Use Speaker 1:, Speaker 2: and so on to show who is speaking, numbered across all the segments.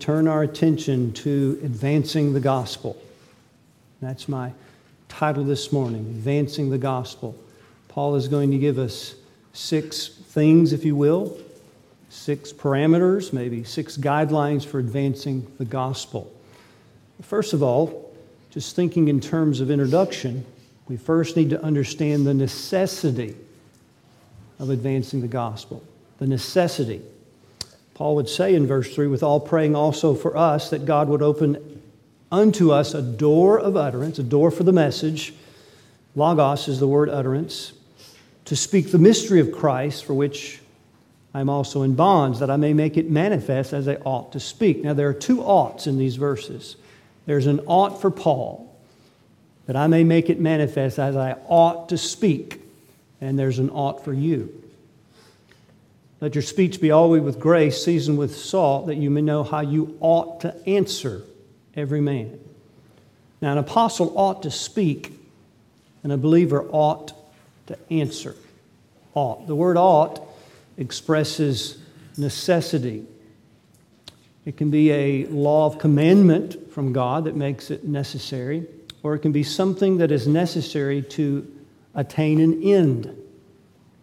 Speaker 1: turn our attention to advancing the gospel. That's my title this morning Advancing the Gospel. Paul is going to give us six things, if you will, six parameters, maybe six guidelines for advancing the gospel. First of all, just thinking in terms of introduction, we first need to understand the necessity of advancing the gospel. The necessity. Paul would say in verse 3 with all praying also for us that God would open unto us a door of utterance, a door for the message. Logos is the word utterance, to speak the mystery of Christ, for which I'm also in bonds, that I may make it manifest as I ought to speak. Now, there are two oughts in these verses. There's an ought for Paul, that I may make it manifest as I ought to speak, and there's an ought for you. Let your speech be always with grace, seasoned with salt, that you may know how you ought to answer every man. Now, an apostle ought to speak, and a believer ought to answer. Ought. The word ought expresses necessity. It can be a law of commandment from God that makes it necessary, or it can be something that is necessary to attain an end.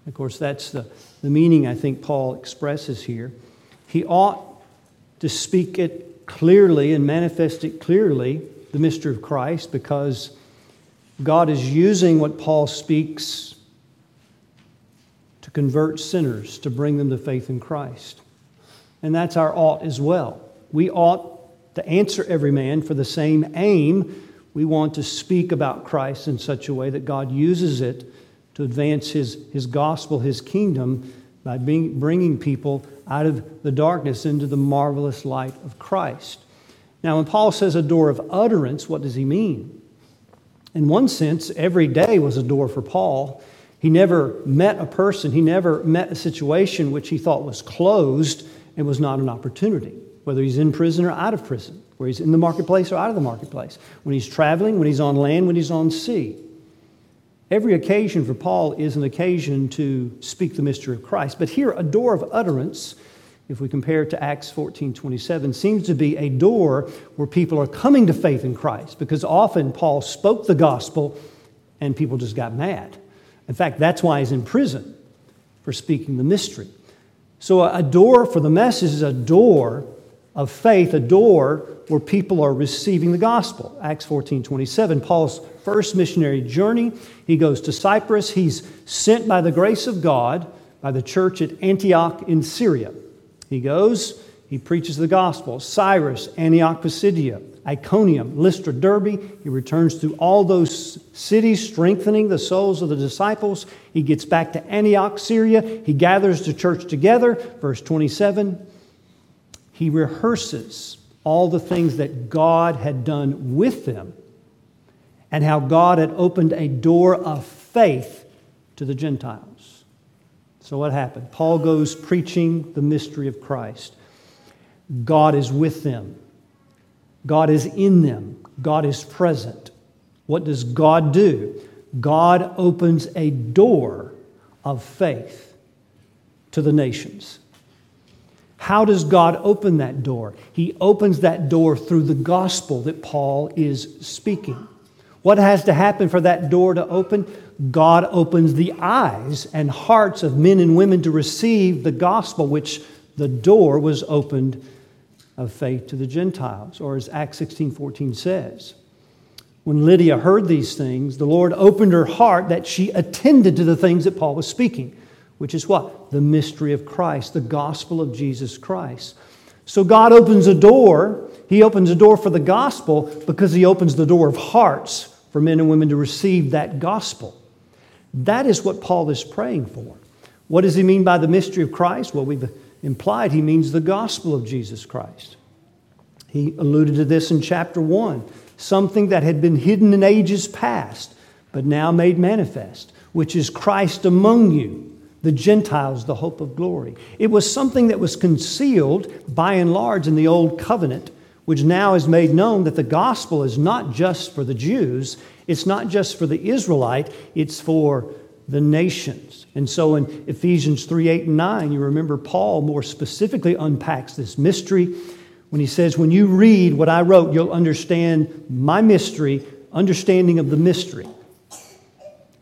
Speaker 1: Of course, that's the, the meaning I think Paul expresses here. He ought to speak it clearly and manifest it clearly, the mystery of Christ, because God is using what Paul speaks to convert sinners, to bring them to faith in Christ. And that's our ought as well. We ought to answer every man for the same aim. We want to speak about Christ in such a way that God uses it to advance his, his gospel, his kingdom, by being, bringing people out of the darkness into the marvelous light of Christ. Now, when Paul says a door of utterance, what does he mean? In one sense, every day was a door for Paul. He never met a person, he never met a situation which he thought was closed and was not an opportunity, whether he's in prison or out of prison, where he's in the marketplace or out of the marketplace, when he's traveling, when he's on land, when he's on sea. Every occasion for Paul is an occasion to speak the mystery of Christ. But here, a door of utterance, if we compare it to Acts 14 27, seems to be a door where people are coming to faith in Christ because often Paul spoke the gospel and people just got mad. In fact, that's why he's in prison for speaking the mystery. So, a door for the message is a door of faith, a door where people are receiving the gospel. Acts 14 27, Paul's first missionary journey. He goes to Cyprus. He's sent by the grace of God by the church at Antioch in Syria. He goes, he preaches the gospel. Cyprus, Antioch Pisidia, Iconium, Lystra, Derbe. He returns to all those cities, strengthening the souls of the disciples. He gets back to Antioch, Syria. He gathers the church together. Verse 27. He rehearses all the things that God had done with them and how God had opened a door of faith to the Gentiles. So, what happened? Paul goes preaching the mystery of Christ. God is with them, God is in them, God is present. What does God do? God opens a door of faith to the nations. How does God open that door? He opens that door through the gospel that Paul is speaking. What has to happen for that door to open? God opens the eyes and hearts of men and women to receive the gospel, which the door was opened of faith to the Gentiles, or as Acts 16 14 says. When Lydia heard these things, the Lord opened her heart that she attended to the things that Paul was speaking, which is what? The mystery of Christ, the gospel of Jesus Christ. So God opens a door. He opens a door for the gospel because He opens the door of hearts for men and women to receive that gospel. That is what Paul is praying for. What does he mean by the mystery of Christ? Well, we've implied he means the gospel of Jesus Christ. He alluded to this in chapter 1 something that had been hidden in ages past, but now made manifest, which is Christ among you, the Gentiles, the hope of glory. It was something that was concealed by and large in the old covenant which now is made known that the gospel is not just for the Jews, it's not just for the Israelite, it's for the nations. And so in Ephesians 3 8 and 9, you remember Paul more specifically unpacks this mystery when he says, When you read what I wrote, you'll understand my mystery, understanding of the mystery.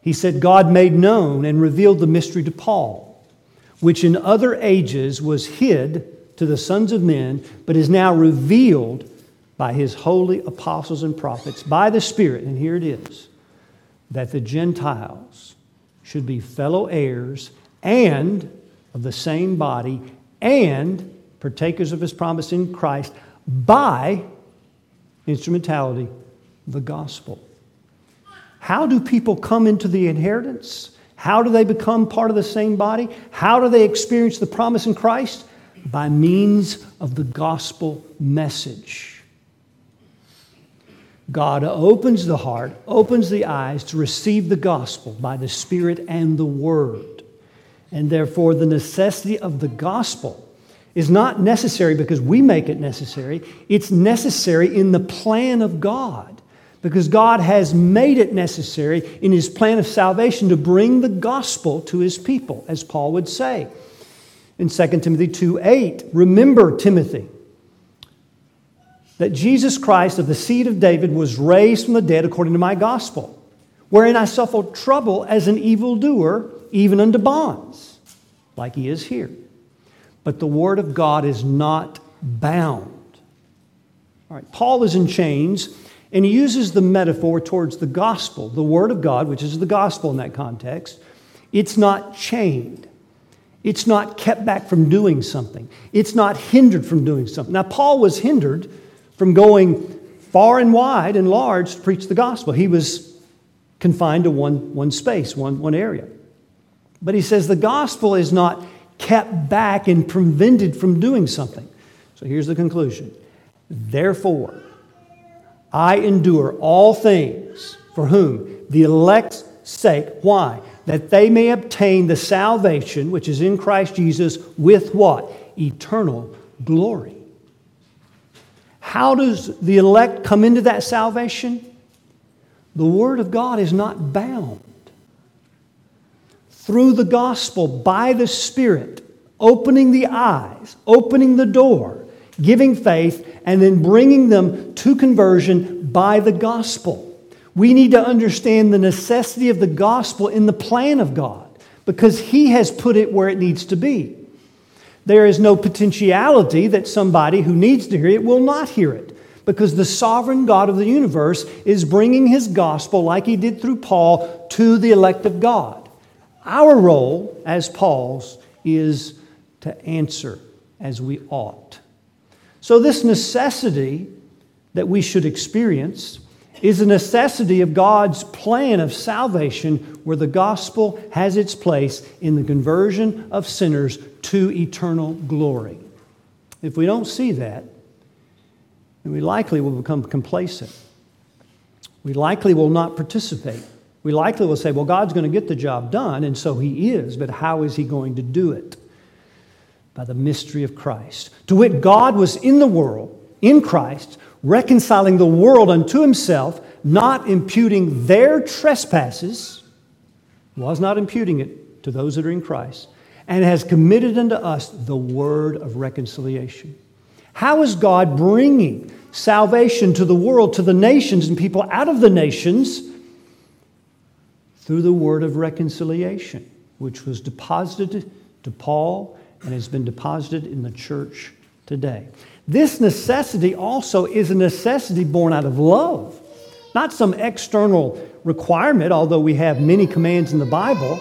Speaker 1: He said, God made known and revealed the mystery to Paul, which in other ages was hid to the sons of men, but is now revealed by his holy apostles and prophets by the Spirit. And here it is that the Gentiles should be fellow heirs and of the same body and partakers of his promise in Christ by instrumentality, the gospel. How do people come into the inheritance? How do they become part of the same body? How do they experience the promise in Christ? By means of the gospel message. God opens the heart, opens the eyes to receive the gospel by the Spirit and the Word. And therefore, the necessity of the gospel is not necessary because we make it necessary. It's necessary in the plan of God because God has made it necessary in his plan of salvation to bring the gospel to his people, as Paul would say. In 2 Timothy 2 8, remember, Timothy, that Jesus Christ of the seed of David was raised from the dead according to my gospel, wherein I suffered trouble as an evildoer, even unto bonds, like he is here. But the Word of God is not bound. All right, Paul is in chains, and he uses the metaphor towards the gospel, the Word of God, which is the gospel in that context. It's not chained. It's not kept back from doing something. It's not hindered from doing something. Now, Paul was hindered from going far and wide and large to preach the gospel. He was confined to one, one space, one, one area. But he says the gospel is not kept back and prevented from doing something. So here's the conclusion. Therefore, I endure all things for whom? The elect's sake. Why? That they may obtain the salvation which is in Christ Jesus with what? Eternal glory. How does the elect come into that salvation? The Word of God is not bound through the gospel by the Spirit, opening the eyes, opening the door, giving faith, and then bringing them to conversion by the gospel. We need to understand the necessity of the gospel in the plan of God because He has put it where it needs to be. There is no potentiality that somebody who needs to hear it will not hear it because the sovereign God of the universe is bringing His gospel, like He did through Paul, to the elect of God. Our role as Paul's is to answer as we ought. So, this necessity that we should experience is a necessity of God's plan of salvation where the gospel has its place in the conversion of sinners to eternal glory. If we don't see that, then we likely will become complacent. We likely will not participate we likely will say, well, God's going to get the job done, and so He is, but how is He going to do it? By the mystery of Christ. To wit, God was in the world, in Christ, reconciling the world unto Himself, not imputing their trespasses, was not imputing it to those that are in Christ, and has committed unto us the word of reconciliation. How is God bringing salvation to the world, to the nations, and people out of the nations? through the word of reconciliation, which was deposited to Paul and has been deposited in the church today. This necessity also is a necessity born out of love, not some external requirement, although we have many commands in the Bible.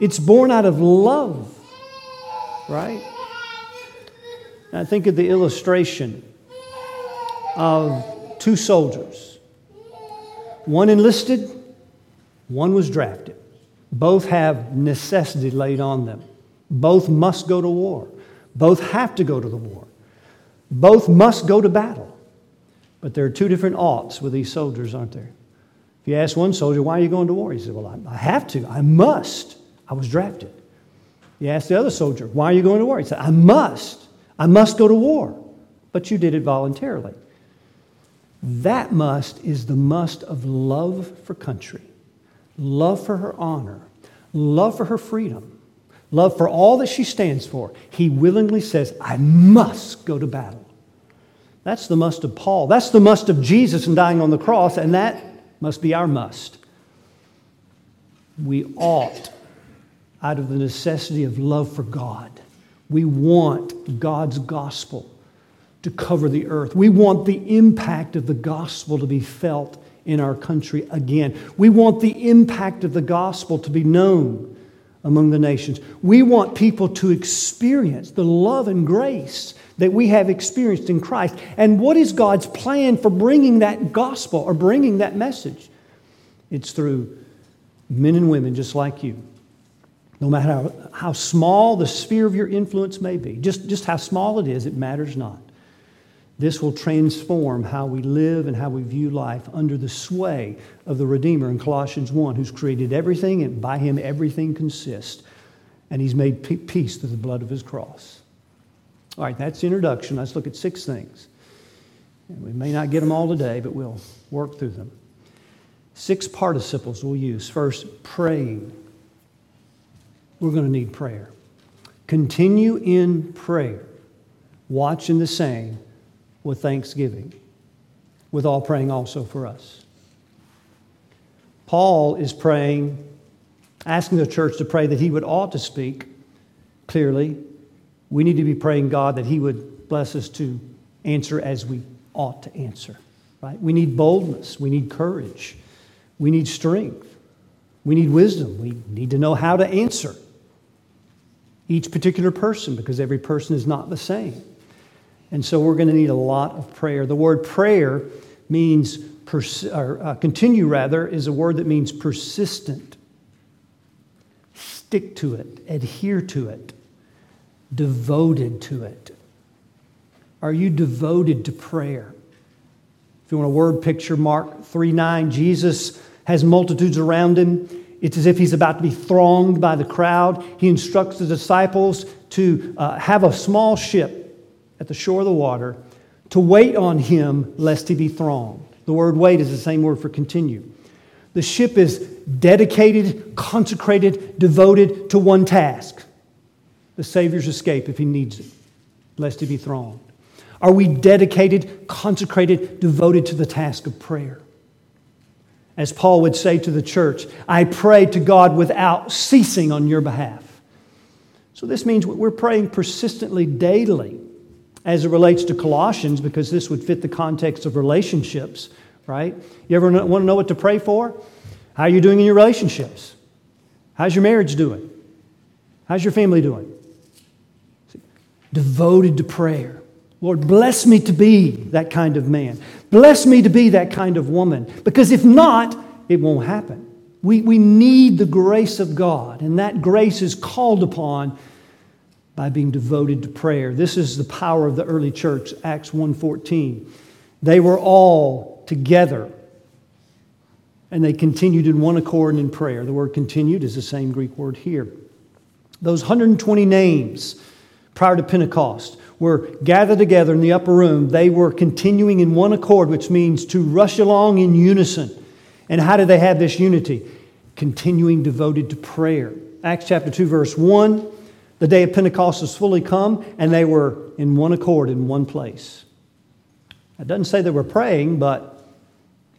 Speaker 1: It's born out of love, right? Now think of the illustration of two soldiers. One enlisted, one was drafted. Both have necessity laid on them. Both must go to war. Both have to go to the war. Both must go to battle. But there are two different oughts with these soldiers, aren't there? If you ask one soldier, why are you going to war? He says, well, I have to. I must. I was drafted. You ask the other soldier, why are you going to war? He said, I must. I must go to war. But you did it voluntarily. That must is the must of love for country love for her honor, love for her freedom, love for all that she stands for, he willingly says, I must go to battle. That's the must of Paul. That's the must of Jesus in dying on the cross, and that must be our must. We ought, out of the necessity of love for God, we want God's gospel to cover the earth. We want the impact of the gospel to be felt in our country again. We want the impact of the gospel to be known among the nations. We want people to experience the love and grace that we have experienced in Christ. And what is God's plan for bringing that gospel or bringing that message? It's through men and women just like you. No matter how, how small the sphere of your influence may be, just, just how small it is, it matters not. This will transform how we live and how we view life under the sway of the Redeemer in Colossians 1, who's created everything, and by him everything consists. And he's made peace through the blood of his cross. All right, that's the introduction. Let's look at six things. And we may not get them all today, but we'll work through them. Six participles we'll use. First, praying. We're going to need prayer. Continue in prayer. Watch in the same with thanksgiving, with all praying also for us. Paul is praying, asking the church to pray that he would ought to speak clearly. We need to be praying God that he would bless us to answer as we ought to answer. Right? We need boldness, we need courage, we need strength, we need wisdom, we need to know how to answer each particular person because every person is not the same. And so we're going to need a lot of prayer. The word prayer means, pers- or uh, continue rather, is a word that means persistent. Stick to it, adhere to it, devoted to it. Are you devoted to prayer? If you want a word picture, Mark 3 9, Jesus has multitudes around him. It's as if he's about to be thronged by the crowd. He instructs the disciples to uh, have a small ship at the shore of the water to wait on him lest he be thronged. The word wait is the same word for continue. The ship is dedicated, consecrated, devoted to one task the Savior's escape if he needs it, lest he be thronged. Are we dedicated, consecrated, devoted to the task of prayer? As Paul would say to the church, I pray to God without ceasing on your behalf. So this means we're praying persistently daily as it relates to Colossians, because this would fit the context of relationships, right? You ever want to know what to pray for? How are you doing in your relationships? How's your marriage doing? How's your family doing? Devoted to prayer. Lord, bless me to be that kind of man. Bless me to be that kind of woman. Because if not, it won't happen. We, we need the grace of God, and that grace is called upon by being devoted to prayer. This is the power of the early church, Acts 1:14. They were all together and they continued in one accord in prayer. The word continued is the same Greek word here. Those 120 names prior to Pentecost were gathered together in the upper room. They were continuing in one accord, which means to rush along in unison. And how did they have this unity? Continuing devoted to prayer. Acts chapter 2, verse 1 the day of Pentecost was fully come, and they were in one accord in one place. It doesn't say they were praying, but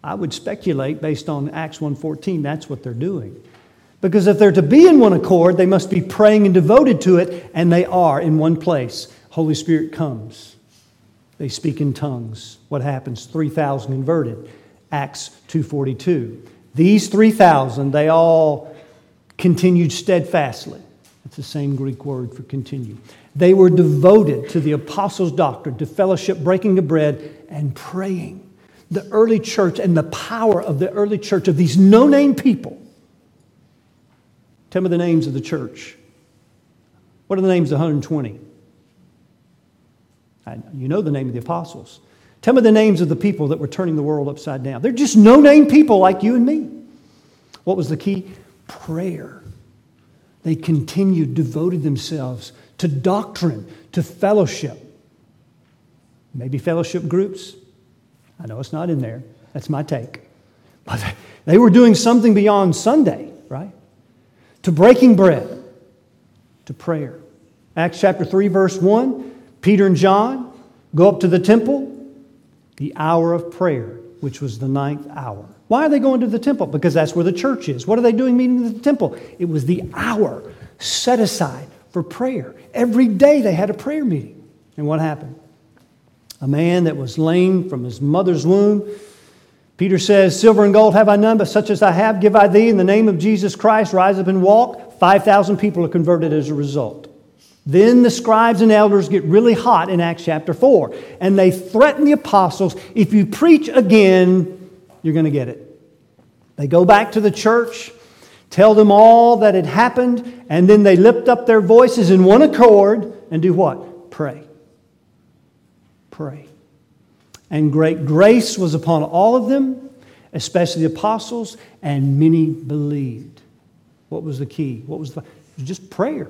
Speaker 1: I would speculate based on Acts 1:14 that's what they're doing. Because if they're to be in one accord, they must be praying and devoted to it, and they are in one place. Holy Spirit comes. They speak in tongues. What happens? 3,000 converted. Acts 2:42. These 3,000, they all continued steadfastly it's the same Greek word for continue. They were devoted to the apostles' doctrine, to fellowship, breaking of bread, and praying. The early church and the power of the early church of these no name people. Tell me the names of the church. What are the names of 120? You know the name of the apostles. Tell me the names of the people that were turning the world upside down. They're just no name people like you and me. What was the key? Prayer. They continued, devoted themselves to doctrine, to fellowship. Maybe fellowship groups. I know it's not in there. That's my take. But they were doing something beyond Sunday, right? To breaking bread, to prayer. Acts chapter 3, verse 1 Peter and John go up to the temple the hour of prayer, which was the ninth hour. Why are they going to the temple? Because that's where the church is. What are they doing meeting at the temple? It was the hour set aside for prayer. Every day they had a prayer meeting. And what happened? A man that was lame from his mother's womb. Peter says, Silver and gold have I none, but such as I have give I thee. In the name of Jesus Christ, rise up and walk. 5,000 people are converted as a result. Then the scribes and elders get really hot in Acts chapter 4, and they threaten the apostles if you preach again, you're going to get it. They go back to the church, tell them all that had happened, and then they lift up their voices in one accord and do what? Pray. Pray. And great grace was upon all of them, especially the apostles, and many believed. What was the key? What was the was just prayer.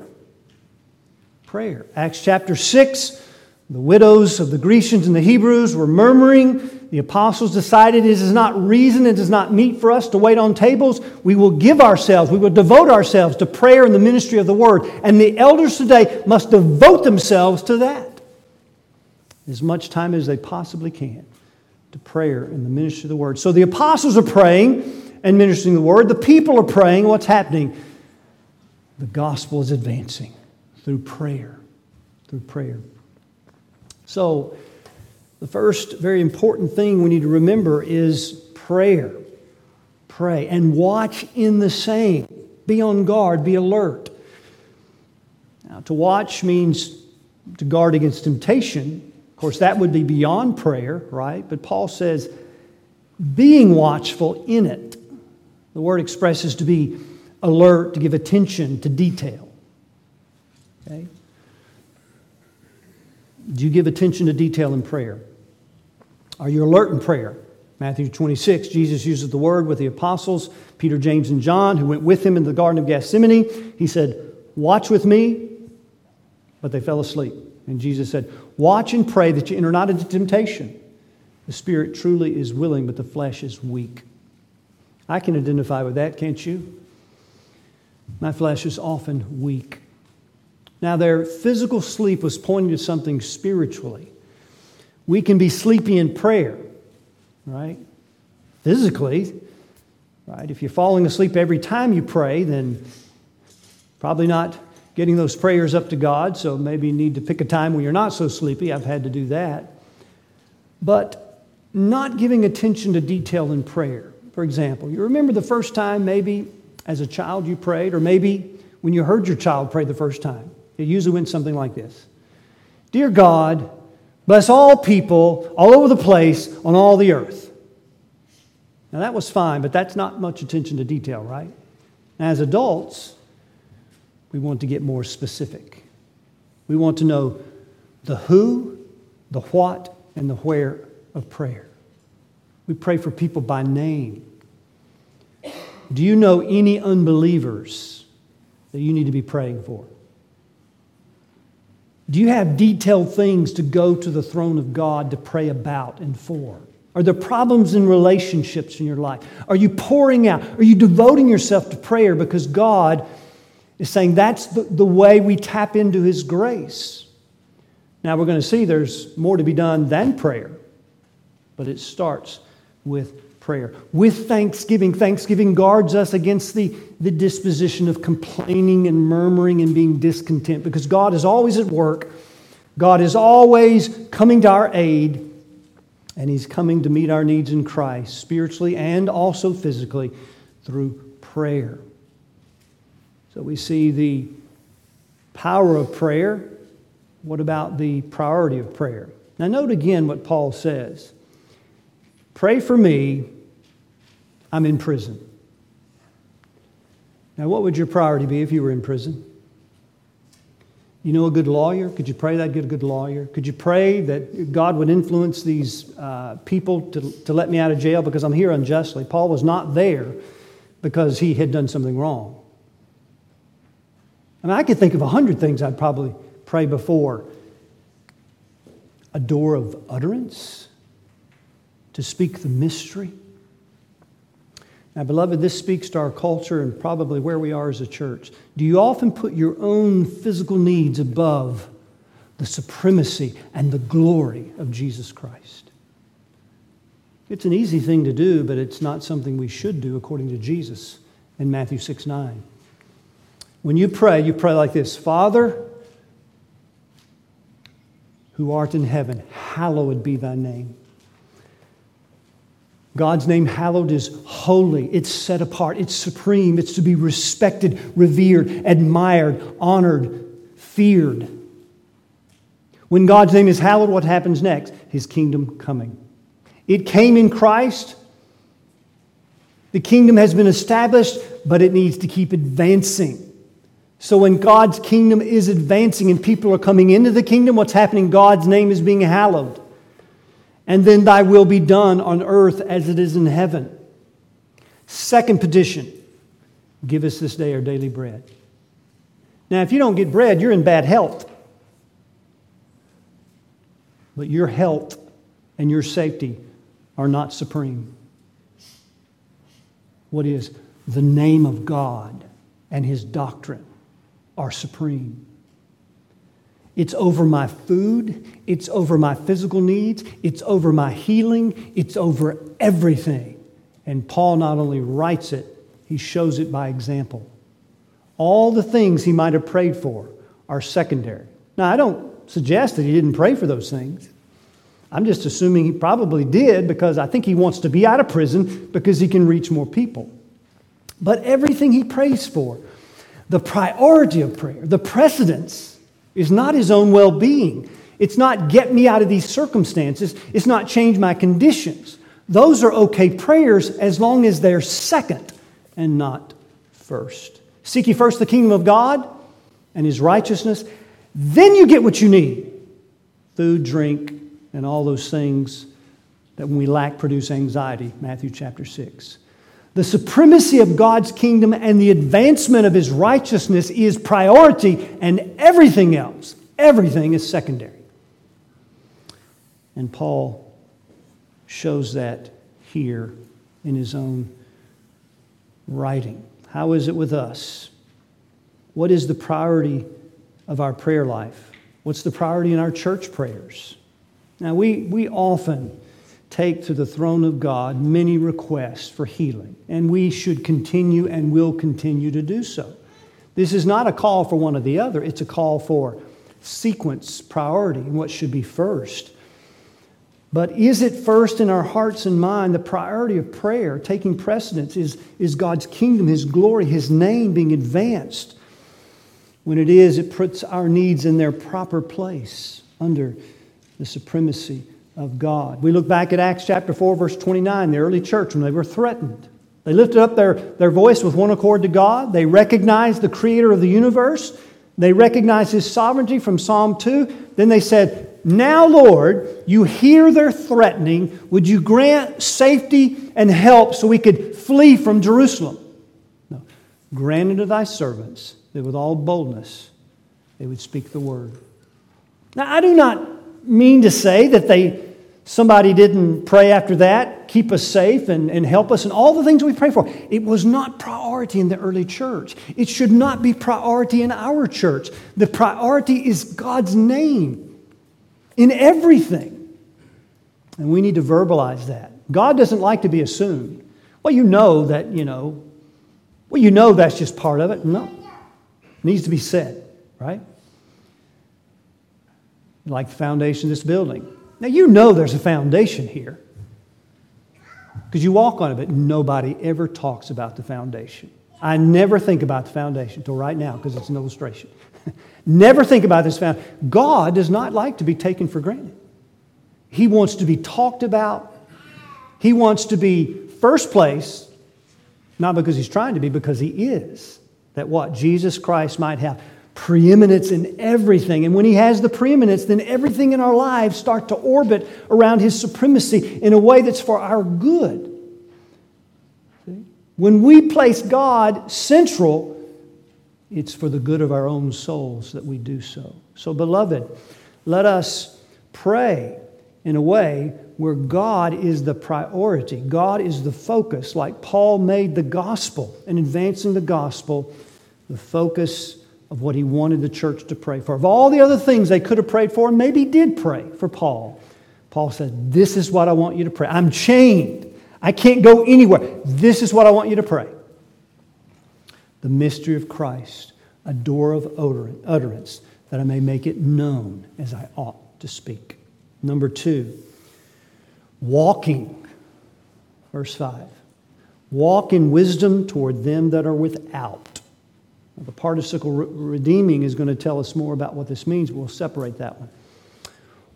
Speaker 1: Prayer. Acts chapter 6, the widows of the Grecians and the Hebrews were murmuring the apostles decided it is not reason, it is not meet for us to wait on tables. We will give ourselves, we will devote ourselves to prayer and the ministry of the word. And the elders today must devote themselves to that as much time as they possibly can to prayer and the ministry of the word. So the apostles are praying and ministering the word. The people are praying. What's happening? The gospel is advancing through prayer. Through prayer. So, the first very important thing we need to remember is prayer. Pray and watch in the same. Be on guard, be alert. Now, to watch means to guard against temptation. Of course, that would be beyond prayer, right? But Paul says, being watchful in it. The word expresses to be alert, to give attention to detail. Okay? Do you give attention to detail in prayer? Are you alert in prayer? Matthew 26, Jesus uses the word with the apostles, Peter, James, and John, who went with him in the Garden of Gethsemane. He said, Watch with me, but they fell asleep. And Jesus said, Watch and pray that you enter not into temptation. The spirit truly is willing, but the flesh is weak. I can identify with that, can't you? My flesh is often weak. Now, their physical sleep was pointing to something spiritually. We can be sleepy in prayer, right? Physically, right? If you're falling asleep every time you pray, then probably not getting those prayers up to God, so maybe you need to pick a time when you're not so sleepy. I've had to do that. But not giving attention to detail in prayer. For example, you remember the first time maybe as a child you prayed, or maybe when you heard your child pray the first time. It usually went something like this Dear God, Bless all people all over the place on all the earth. Now, that was fine, but that's not much attention to detail, right? As adults, we want to get more specific. We want to know the who, the what, and the where of prayer. We pray for people by name. Do you know any unbelievers that you need to be praying for? Do you have detailed things to go to the throne of God to pray about and for? Are there problems in relationships in your life? Are you pouring out? Are you devoting yourself to prayer because God is saying that's the, the way we tap into His grace? Now we're going to see there's more to be done than prayer, but it starts with prayer. With thanksgiving, thanksgiving guards us against the, the disposition of complaining and murmuring and being discontent because God is always at work. God is always coming to our aid, and He's coming to meet our needs in Christ, spiritually and also physically, through prayer. So we see the power of prayer. What about the priority of prayer? Now, note again what Paul says Pray for me I'm in prison. Now, what would your priority be if you were in prison? You know a good lawyer? Could you pray that i get a good lawyer? Could you pray that God would influence these uh, people to, to let me out of jail because I'm here unjustly? Paul was not there because he had done something wrong. I mean, I could think of a hundred things I'd probably pray before. A door of utterance to speak the mystery now, beloved, this speaks to our culture and probably where we are as a church. Do you often put your own physical needs above the supremacy and the glory of Jesus Christ? It's an easy thing to do, but it's not something we should do according to Jesus in Matthew 6 9. When you pray, you pray like this Father, who art in heaven, hallowed be thy name. God's name, hallowed, is holy. It's set apart. It's supreme. It's to be respected, revered, admired, honored, feared. When God's name is hallowed, what happens next? His kingdom coming. It came in Christ. The kingdom has been established, but it needs to keep advancing. So when God's kingdom is advancing and people are coming into the kingdom, what's happening? God's name is being hallowed and then thy will be done on earth as it is in heaven. Second petition give us this day our daily bread. Now, if you don't get bread, you're in bad health. But your health and your safety are not supreme. What is? The name of God and his doctrine are supreme. It's over my food. It's over my physical needs. It's over my healing. It's over everything. And Paul not only writes it, he shows it by example. All the things he might have prayed for are secondary. Now, I don't suggest that he didn't pray for those things. I'm just assuming he probably did because I think he wants to be out of prison because he can reach more people. But everything he prays for, the priority of prayer, the precedence, is not his own well being. It's not get me out of these circumstances. It's not change my conditions. Those are okay prayers as long as they're second and not first. Seek ye first the kingdom of God and his righteousness. Then you get what you need food, drink, and all those things that when we lack produce anxiety. Matthew chapter 6. The supremacy of God's kingdom and the advancement of his righteousness is priority, and everything else, everything is secondary. And Paul shows that here in his own writing. How is it with us? What is the priority of our prayer life? What's the priority in our church prayers? Now, we, we often take to the throne of God many requests for healing, and we should continue and will continue to do so. This is not a call for one or the other, it's a call for sequence, priority, and what should be first. But is it first in our hearts and mind the priority of prayer, taking precedence? Is, is God's kingdom, His glory, His name being advanced? When it is, it puts our needs in their proper place under the supremacy of God. We look back at Acts chapter 4, verse 29, the early church, when they were threatened. They lifted up their, their voice with one accord to God. They recognized the creator of the universe. They recognized his sovereignty from Psalm 2. Then they said, Now, Lord, you hear their threatening. Would you grant safety and help so we could flee from Jerusalem? No. Grant unto thy servants that with all boldness they would speak the word. Now, I do not mean to say that they Somebody didn't pray after that, keep us safe and, and help us, and all the things we pray for. It was not priority in the early church. It should not be priority in our church. The priority is God's name in everything. And we need to verbalize that. God doesn't like to be assumed. Well, you know that, you know, well, you know that's just part of it. No. It needs to be said, right? Like the foundation of this building. Now, you know there's a foundation here because you walk on it, but nobody ever talks about the foundation. I never think about the foundation until right now because it's an illustration. never think about this foundation. God does not like to be taken for granted. He wants to be talked about. He wants to be first place, not because he's trying to be, because he is. That what? Jesus Christ might have preeminence in everything. And when he has the preeminence, then everything in our lives start to orbit around his supremacy in a way that's for our good. See? When we place God central, it's for the good of our own souls that we do so. So, beloved, let us pray in a way where God is the priority, God is the focus, like Paul made the gospel and advancing the gospel the focus of what he wanted the church to pray for. Of all the other things they could have prayed for, maybe did pray for Paul. Paul said, This is what I want you to pray. I'm chained. I can't go anywhere. This is what I want you to pray. The mystery of Christ, a door of utterance, that I may make it known as I ought to speak. Number two, walking. Verse 5. Walk in wisdom toward them that are without. The participle redeeming is going to tell us more about what this means. We'll separate that one.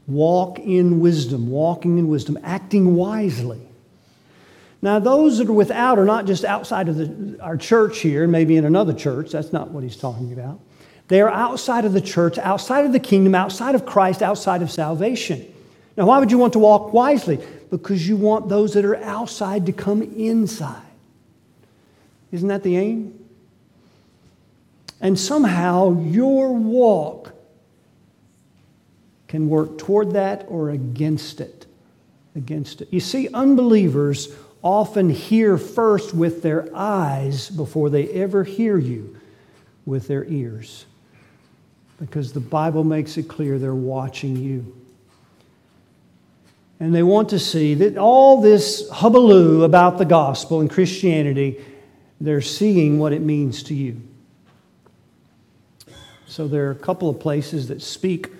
Speaker 1: Walk in wisdom, walking in wisdom, acting wisely. Now, those that are without are not just outside of the, our church here, maybe in another church. That's not what he's talking about. They are outside of the church, outside of the kingdom, outside of Christ, outside of salvation. Now, why would you want to walk wisely? Because you want those that are outside to come inside. Isn't that the aim? And somehow your walk can work toward that or against it. Against it. You see, unbelievers often hear first with their eyes before they ever hear you with their ears. Because the Bible makes it clear they're watching you. And they want to see that all this hubbub about the gospel and Christianity, they're seeing what it means to you. So there are a couple of places that speak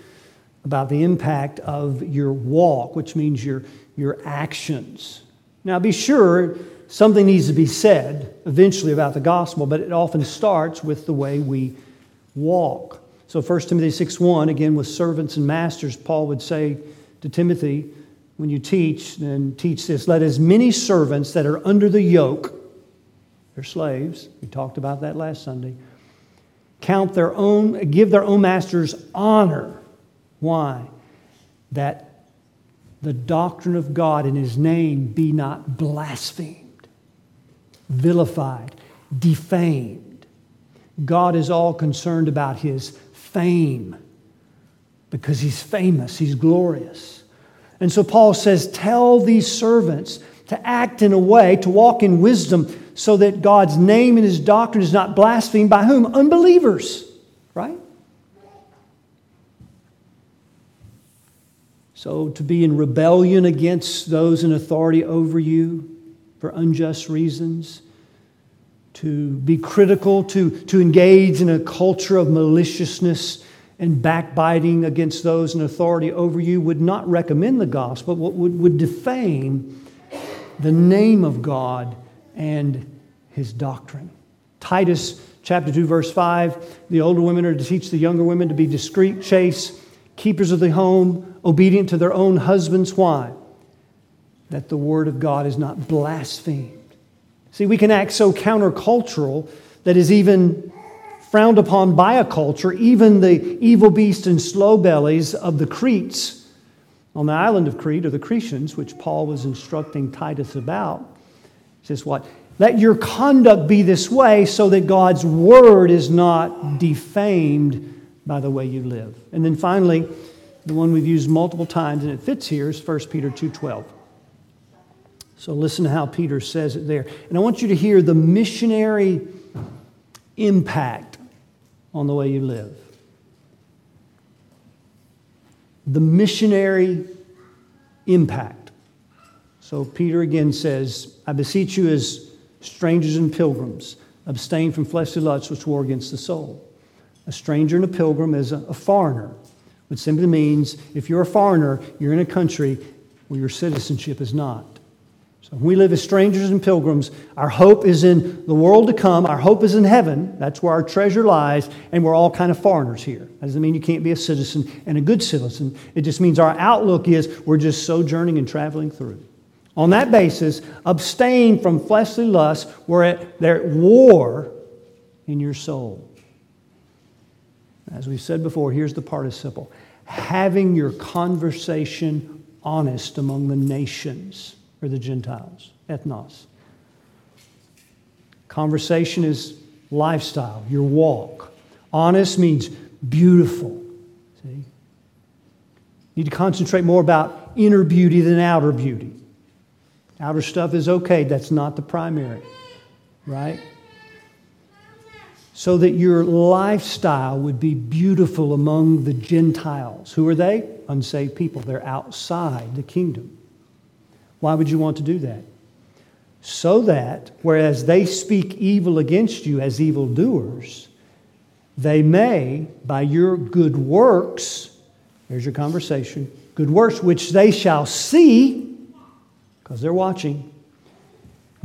Speaker 1: about the impact of your walk, which means your, your actions. Now, be sure something needs to be said eventually about the gospel, but it often starts with the way we walk. So 1 Timothy 6 1, again, with servants and masters, Paul would say to Timothy, when you teach, then teach this let as many servants that are under the yoke, they're slaves, we talked about that last Sunday, count their own, give their own masters honor why? That the doctrine of God in His name be not blasphemed, vilified, defamed. God is all concerned about His fame because He's famous, He's glorious. And so Paul says, Tell these servants to act in a way, to walk in wisdom, so that God's name and His doctrine is not blasphemed by whom? Unbelievers, right? So, to be in rebellion against those in authority over you for unjust reasons, to be critical, to, to engage in a culture of maliciousness and backbiting against those in authority over you would not recommend the gospel, but would, would defame the name of God and his doctrine. Titus chapter 2, verse 5 the older women are to teach the younger women to be discreet, chaste keepers of the home, obedient to their own husbands. Why? That the word of God is not blasphemed. See, we can act so countercultural that is even frowned upon by a culture, even the evil beasts and slow bellies of the Cretes on the island of Crete, or the Cretians, which Paul was instructing Titus about. Says, What? Let your conduct be this way so that God's word is not defamed by the way you live. And then finally, the one we've used multiple times and it fits here is 1 Peter 2:12. So listen to how Peter says it there. And I want you to hear the missionary impact on the way you live. The missionary impact. So Peter again says, I beseech you as strangers and pilgrims, abstain from fleshly lusts which war against the soul. A stranger and a pilgrim is a, a foreigner, which simply means if you're a foreigner, you're in a country where your citizenship is not. So we live as strangers and pilgrims. Our hope is in the world to come. Our hope is in heaven. That's where our treasure lies. And we're all kind of foreigners here. That doesn't mean you can't be a citizen and a good citizen. It just means our outlook is we're just sojourning and traveling through. On that basis, abstain from fleshly lusts where they're at war in your soul. As we said before, here's the participle having your conversation honest among the nations or the Gentiles, ethnos. Conversation is lifestyle, your walk. Honest means beautiful. See? You need to concentrate more about inner beauty than outer beauty. Outer stuff is okay, that's not the primary, right? so that your lifestyle would be beautiful among the Gentiles. Who are they? Unsaved people. They're outside the kingdom. Why would you want to do that? So that, whereas they speak evil against you as evildoers, they may, by your good works, there's your conversation, good works which they shall see, because they're watching,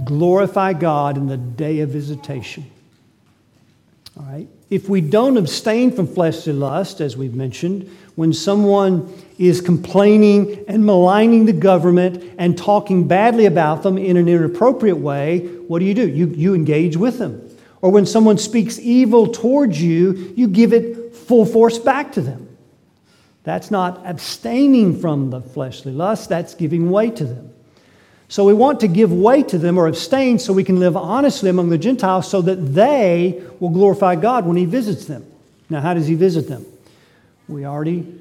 Speaker 1: glorify God in the day of visitation. All right? If we don't abstain from fleshly lust, as we've mentioned, when someone is complaining and maligning the government and talking badly about them in an inappropriate way, what do you do? You, you engage with them. Or when someone speaks evil towards you, you give it full force back to them. That's not abstaining from the fleshly lust, that's giving way to them. So we want to give way to them or abstain so we can live honestly among the Gentiles so that they will glorify God when He visits them. Now, how does He visit them? We already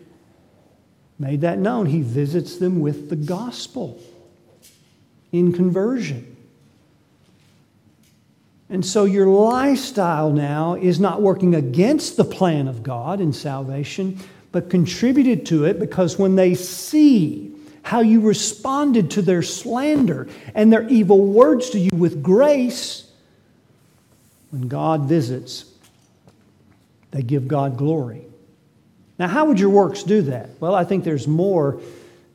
Speaker 1: made that known. He visits them with the gospel in conversion. And so your lifestyle now is not working against the plan of God in salvation, but contributed to it because when they see how you responded to their slander and their evil words to you with grace, when God visits, they give God glory. Now, how would your works do that? Well, I think there's more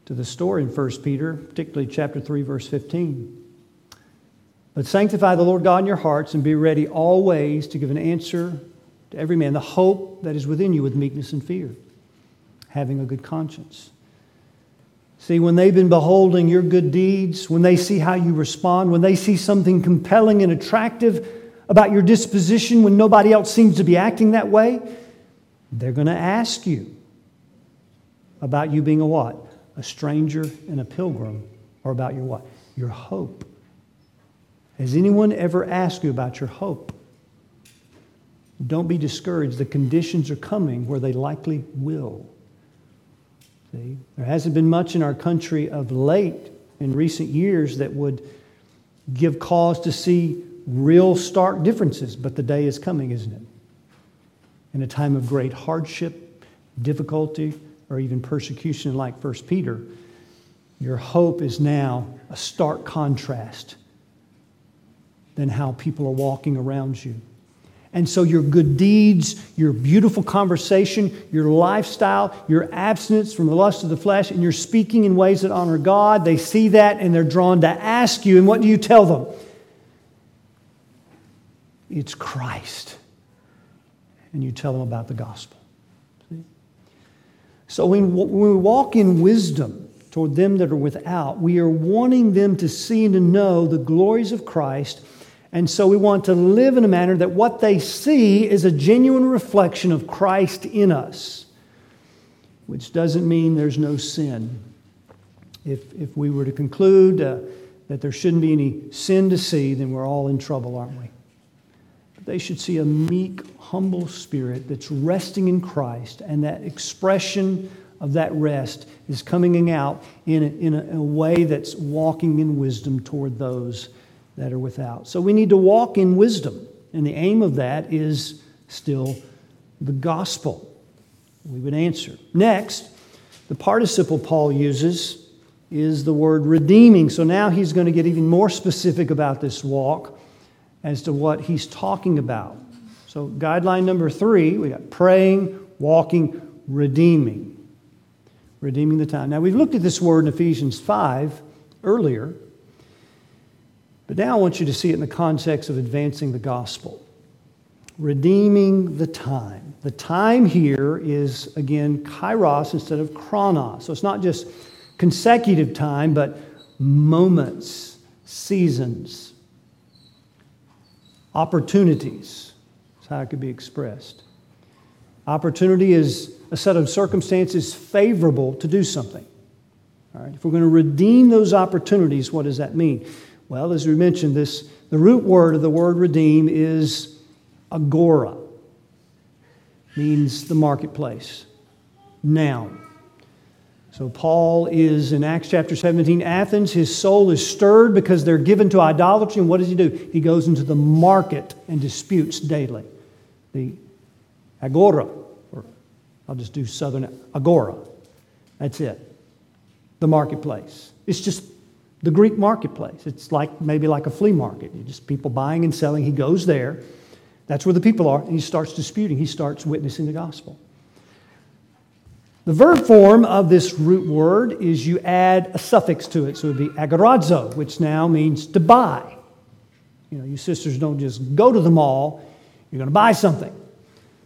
Speaker 1: to the story in 1 Peter, particularly chapter 3, verse 15. But sanctify the Lord God in your hearts and be ready always to give an answer to every man, the hope that is within you with meekness and fear, having a good conscience. See, when they've been beholding your good deeds, when they see how you respond, when they see something compelling and attractive about your disposition when nobody else seems to be acting that way, they're going to ask you about you being a what? A stranger and a pilgrim, or about your what? Your hope. Has anyone ever asked you about your hope? Don't be discouraged. The conditions are coming where they likely will. See? There hasn't been much in our country of late in recent years that would give cause to see real stark differences, but the day is coming, isn't it? In a time of great hardship, difficulty, or even persecution, like 1 Peter, your hope is now a stark contrast than how people are walking around you. And so, your good deeds, your beautiful conversation, your lifestyle, your abstinence from the lust of the flesh, and your speaking in ways that honor God, they see that and they're drawn to ask you. And what do you tell them? It's Christ. And you tell them about the gospel. So, when we walk in wisdom toward them that are without, we are wanting them to see and to know the glories of Christ and so we want to live in a manner that what they see is a genuine reflection of Christ in us, which doesn't mean there's no sin. If, if we were to conclude uh, that there shouldn't be any sin to see, then we're all in trouble, aren't we? But they should see a meek, humble spirit that's resting in Christ, and that expression of that rest is coming out in a, in a, in a way that's walking in wisdom toward those that are without. So we need to walk in wisdom. And the aim of that is still the gospel. We would answer. Next, the participle Paul uses is the word redeeming. So now he's going to get even more specific about this walk as to what he's talking about. So, guideline number three we got praying, walking, redeeming. Redeeming the time. Now, we've looked at this word in Ephesians 5 earlier. But now I want you to see it in the context of advancing the gospel, redeeming the time. The time here is, again, kairos instead of chronos. So it's not just consecutive time, but moments, seasons, opportunities. That's how it could be expressed. Opportunity is a set of circumstances favorable to do something. All right? If we're going to redeem those opportunities, what does that mean? Well, as we mentioned, this the root word of the word redeem is agora. Means the marketplace. Noun. So Paul is in Acts chapter 17, Athens. His soul is stirred because they're given to idolatry. And what does he do? He goes into the market and disputes daily. the agora, or I'll just do southern agora. That's it. The marketplace. It's just the Greek marketplace. It's like maybe like a flea market. You just people buying and selling. He goes there. That's where the people are, and he starts disputing. He starts witnessing the gospel. The verb form of this root word is you add a suffix to it. So it would be agorazo, which now means to buy. You know, you sisters don't just go to the mall, you're going to buy something.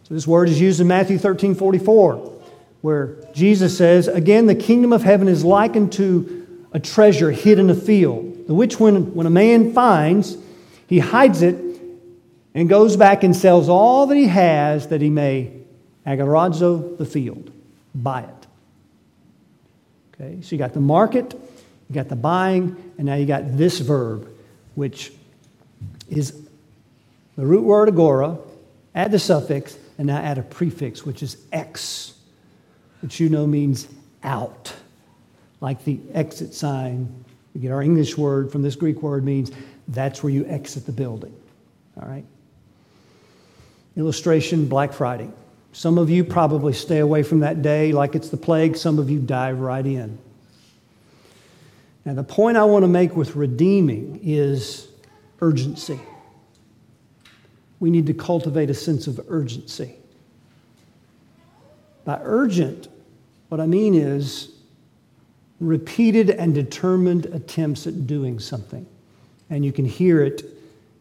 Speaker 1: So this word is used in Matthew 13 44, where Jesus says, Again, the kingdom of heaven is likened to a treasure hid in a field, the which when, when a man finds, he hides it and goes back and sells all that he has that he may agorazo the field buy it. Okay, so you got the market, you got the buying, and now you got this verb, which is the root word agora, add the suffix, and now add a prefix, which is ex, which you know means out. Like the exit sign, we get our English word from this Greek word means that's where you exit the building. All right? Illustration Black Friday. Some of you probably stay away from that day like it's the plague, some of you dive right in. Now, the point I want to make with redeeming is urgency. We need to cultivate a sense of urgency. By urgent, what I mean is repeated and determined attempts at doing something. And you can hear it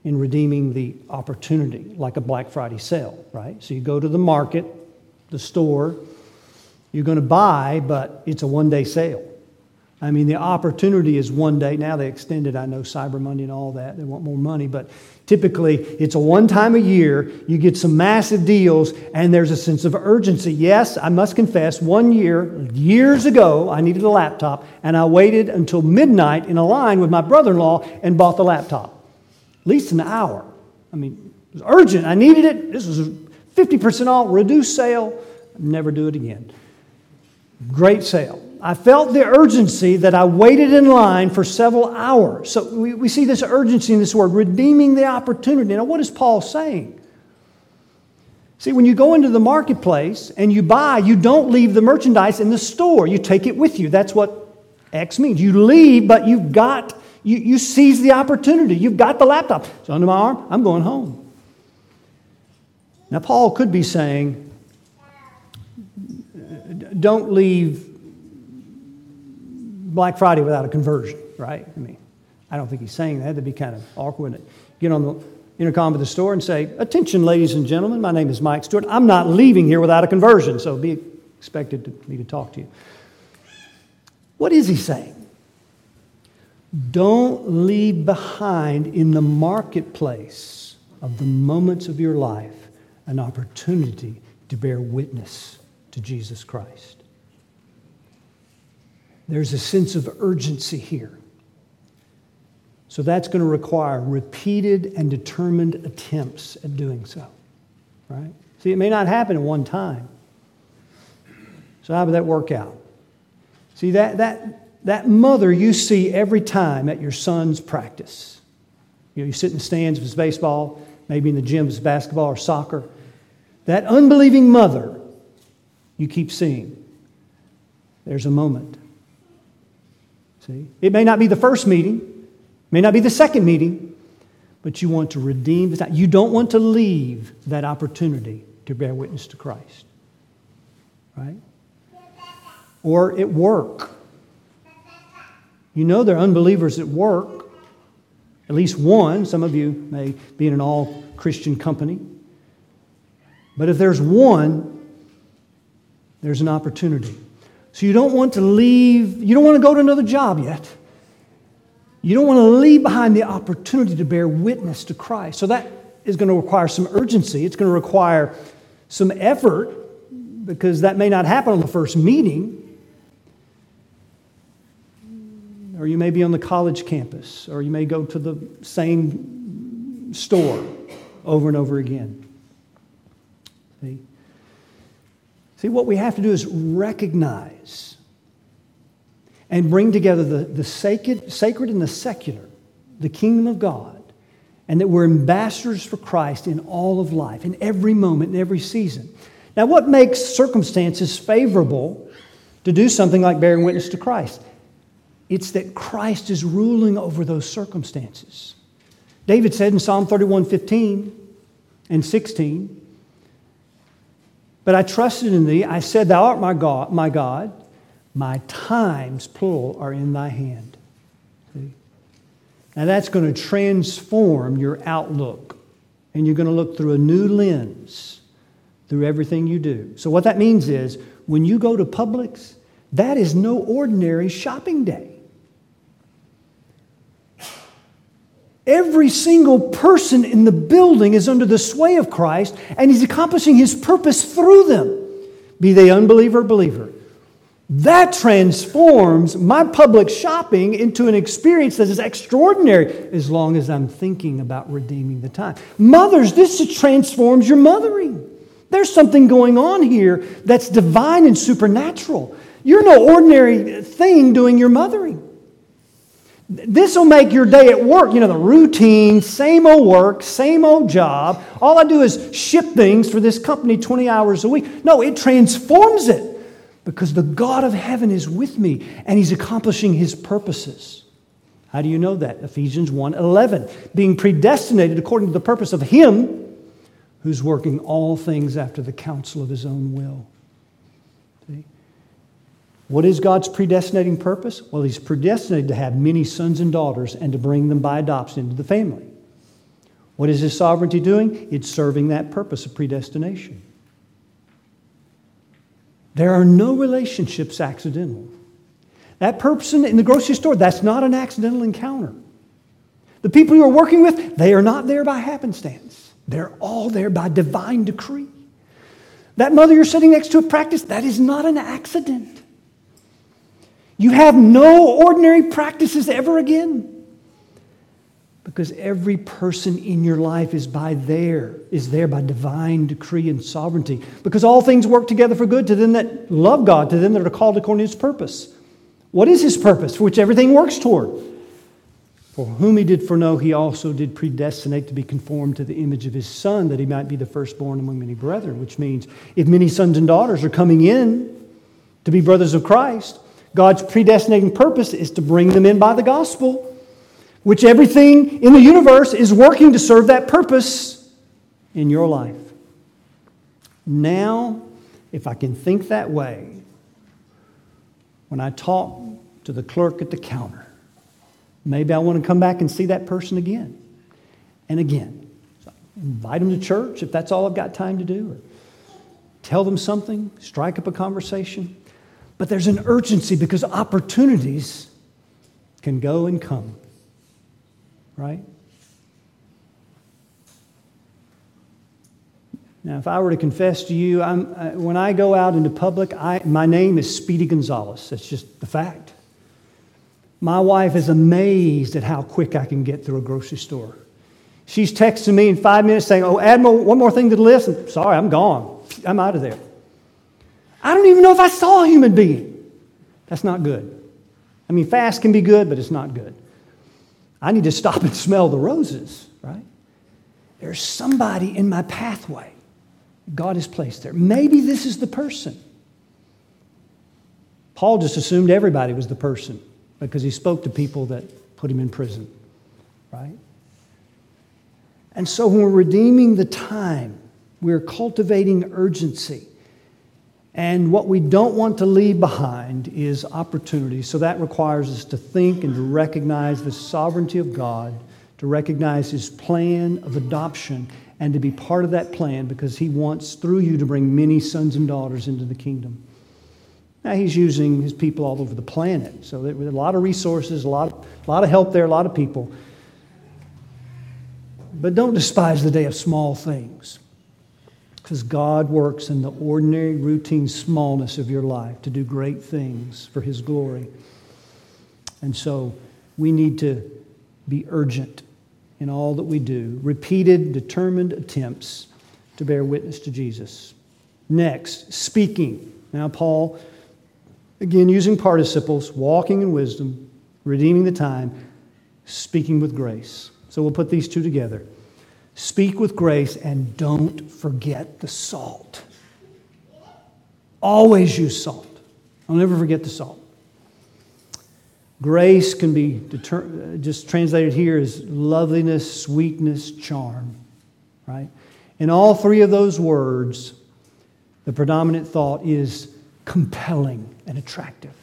Speaker 1: in redeeming the opportunity, like a Black Friday sale, right? So you go to the market, the store, you're going to buy, but it's a one day sale. I mean, the opportunity is one day. Now they extended, I know, Cyber Monday and all that. They want more money, but typically it's a one time a year. You get some massive deals, and there's a sense of urgency. Yes, I must confess, one year, years ago, I needed a laptop, and I waited until midnight in a line with my brother in law and bought the laptop at least an hour. I mean, it was urgent. I needed it. This was 50% off, reduced sale. Never do it again. Great sale. I felt the urgency that I waited in line for several hours. So we, we see this urgency in this word, redeeming the opportunity. Now, what is Paul saying? See, when you go into the marketplace and you buy, you don't leave the merchandise in the store. You take it with you. That's what ex means. You leave, but you've got you, you seize the opportunity. You've got the laptop. It's under my arm. I'm going home. Now, Paul could be saying, don't leave Black Friday without a conversion, right? I mean, I don't think he's saying that. That'd be kind of awkward. Wouldn't it? Get on the intercom of the store and say, Attention, ladies and gentlemen, my name is Mike Stewart. I'm not leaving here without a conversion, so be expected to me to talk to you. What is he saying? Don't leave behind in the marketplace of the moments of your life an opportunity to bear witness to Jesus Christ. There's a sense of urgency here. So that's going to require repeated and determined attempts at doing so. Right? See, it may not happen at one time. So how would that work out? See, that, that, that mother you see every time at your son's practice. You know, you sit in the stands of his baseball, maybe in the gym of his basketball or soccer. That unbelieving mother you keep seeing. There's a moment. See? It may not be the first meeting, may not be the second meeting, but you want to redeem time. You don't want to leave that opportunity to bear witness to Christ. Right? Or at work. You know there are unbelievers at work, at least one. Some of you may be in an all Christian company. But if there's one, there's an opportunity. So you don't want to leave, you don't want to go to another job yet. You don't want to leave behind the opportunity to bear witness to Christ. So that is going to require some urgency. It's going to require some effort because that may not happen on the first meeting. or you may be on the college campus, or you may go to the same store over and over again. See? See, what we have to do is recognize and bring together the, the sacred, sacred and the secular, the kingdom of God, and that we're ambassadors for Christ in all of life, in every moment, in every season. Now, what makes circumstances favorable to do something like bearing witness to Christ? It's that Christ is ruling over those circumstances. David said in Psalm 31 15 and 16, But I trusted in thee. I said, Thou art my God, my God. My times, plural, are in thy hand. See? Now that's going to transform your outlook, and you're going to look through a new lens through everything you do. So, what that means is when you go to Publix, that is no ordinary shopping day. Every single person in the building is under the sway of Christ, and He's accomplishing His purpose through them, be they unbeliever or believer. That transforms my Publix shopping into an experience that is extraordinary as long as I'm thinking about redeeming the time. Mothers, this transforms your mothering. There's something going on here that's divine and supernatural. You're no ordinary thing doing your mothering. This will make your day at work, you know, the routine, same old work, same old job. All I do is ship things for this company 20 hours a week. No, it transforms it because the God of heaven is with me and he's accomplishing his purposes. How do you know that? Ephesians 1 11. Being predestinated according to the purpose of him who's working all things after the counsel of his own will. See? What is God's predestinating purpose? Well, He's predestinated to have many sons and daughters and to bring them by adoption into the family. What is His sovereignty doing? It's serving that purpose of predestination. There are no relationships accidental. That person in the grocery store, that's not an accidental encounter. The people you are working with, they are not there by happenstance. They're all there by divine decree. That mother you're sitting next to at practice, that is not an accident. You have no ordinary practices ever again. Because every person in your life is by there, is there by divine decree and sovereignty. Because all things work together for good to them that love God, to them that are called according to his purpose. What is his purpose? For which everything works toward. For whom he did foreknow, he also did predestinate to be conformed to the image of his Son, that he might be the firstborn among many brethren. Which means, if many sons and daughters are coming in to be brothers of Christ, God's predestinating purpose is to bring them in by the gospel, which everything in the universe is working to serve that purpose in your life. Now, if I can think that way, when I talk to the clerk at the counter, Maybe I want to come back and see that person again and again. So invite them to church if that's all I've got time to do, or tell them something, strike up a conversation. But there's an urgency because opportunities can go and come, right? Now, if I were to confess to you, I, uh, when I go out into public, I, my name is Speedy Gonzalez. That's just the fact. My wife is amazed at how quick I can get through a grocery store. She's texting me in five minutes saying, Oh, Admiral, one more thing to the list. Sorry, I'm gone. I'm out of there. I don't even know if I saw a human being. That's not good. I mean, fast can be good, but it's not good. I need to stop and smell the roses, right? There's somebody in my pathway God has placed there. Maybe this is the person. Paul just assumed everybody was the person because he spoke to people that put him in prison, right? And so when we're redeeming the time, we're cultivating urgency. And what we don't want to leave behind is opportunity. So that requires us to think and to recognize the sovereignty of God, to recognize His plan of adoption, and to be part of that plan because He wants through you to bring many sons and daughters into the kingdom. Now, he's using his people all over the planet. So there were a lot of resources, a lot, a lot of help there, a lot of people. But don't despise the day of small things. Because God works in the ordinary, routine smallness of your life to do great things for his glory. And so we need to be urgent in all that we do, repeated, determined attempts to bear witness to Jesus. Next, speaking. Now, Paul Again, using participles, walking in wisdom, redeeming the time, speaking with grace. So we'll put these two together. Speak with grace and don't forget the salt. Always use salt. I'll never forget the salt. Grace can be deter- just translated here as loveliness, sweetness, charm, right? In all three of those words, the predominant thought is compelling and attractive.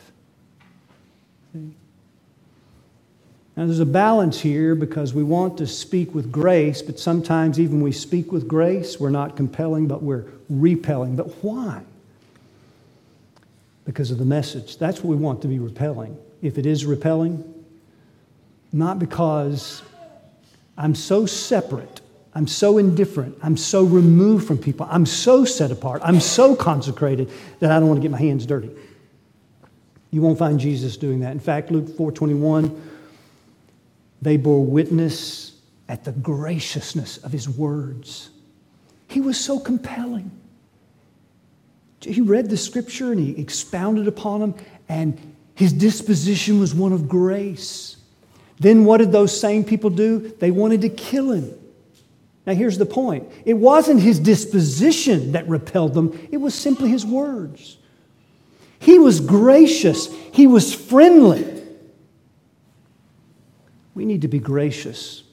Speaker 1: Now, there's a balance here because we want to speak with grace, but sometimes even we speak with grace, we're not compelling, but we're repelling. But why? Because of the message. That's what we want to be repelling. If it is repelling, not because I'm so separate, I'm so indifferent, I'm so removed from people, I'm so set apart, I'm so consecrated that I don't want to get my hands dirty. You won't find Jesus doing that. In fact, Luke 4:21 they bore witness at the graciousness of his words. He was so compelling. He read the scripture and he expounded upon them, and his disposition was one of grace. Then what did those same people do? They wanted to kill him. Now, here's the point it wasn't his disposition that repelled them, it was simply his words. He was gracious, he was friendly. We need to be gracious.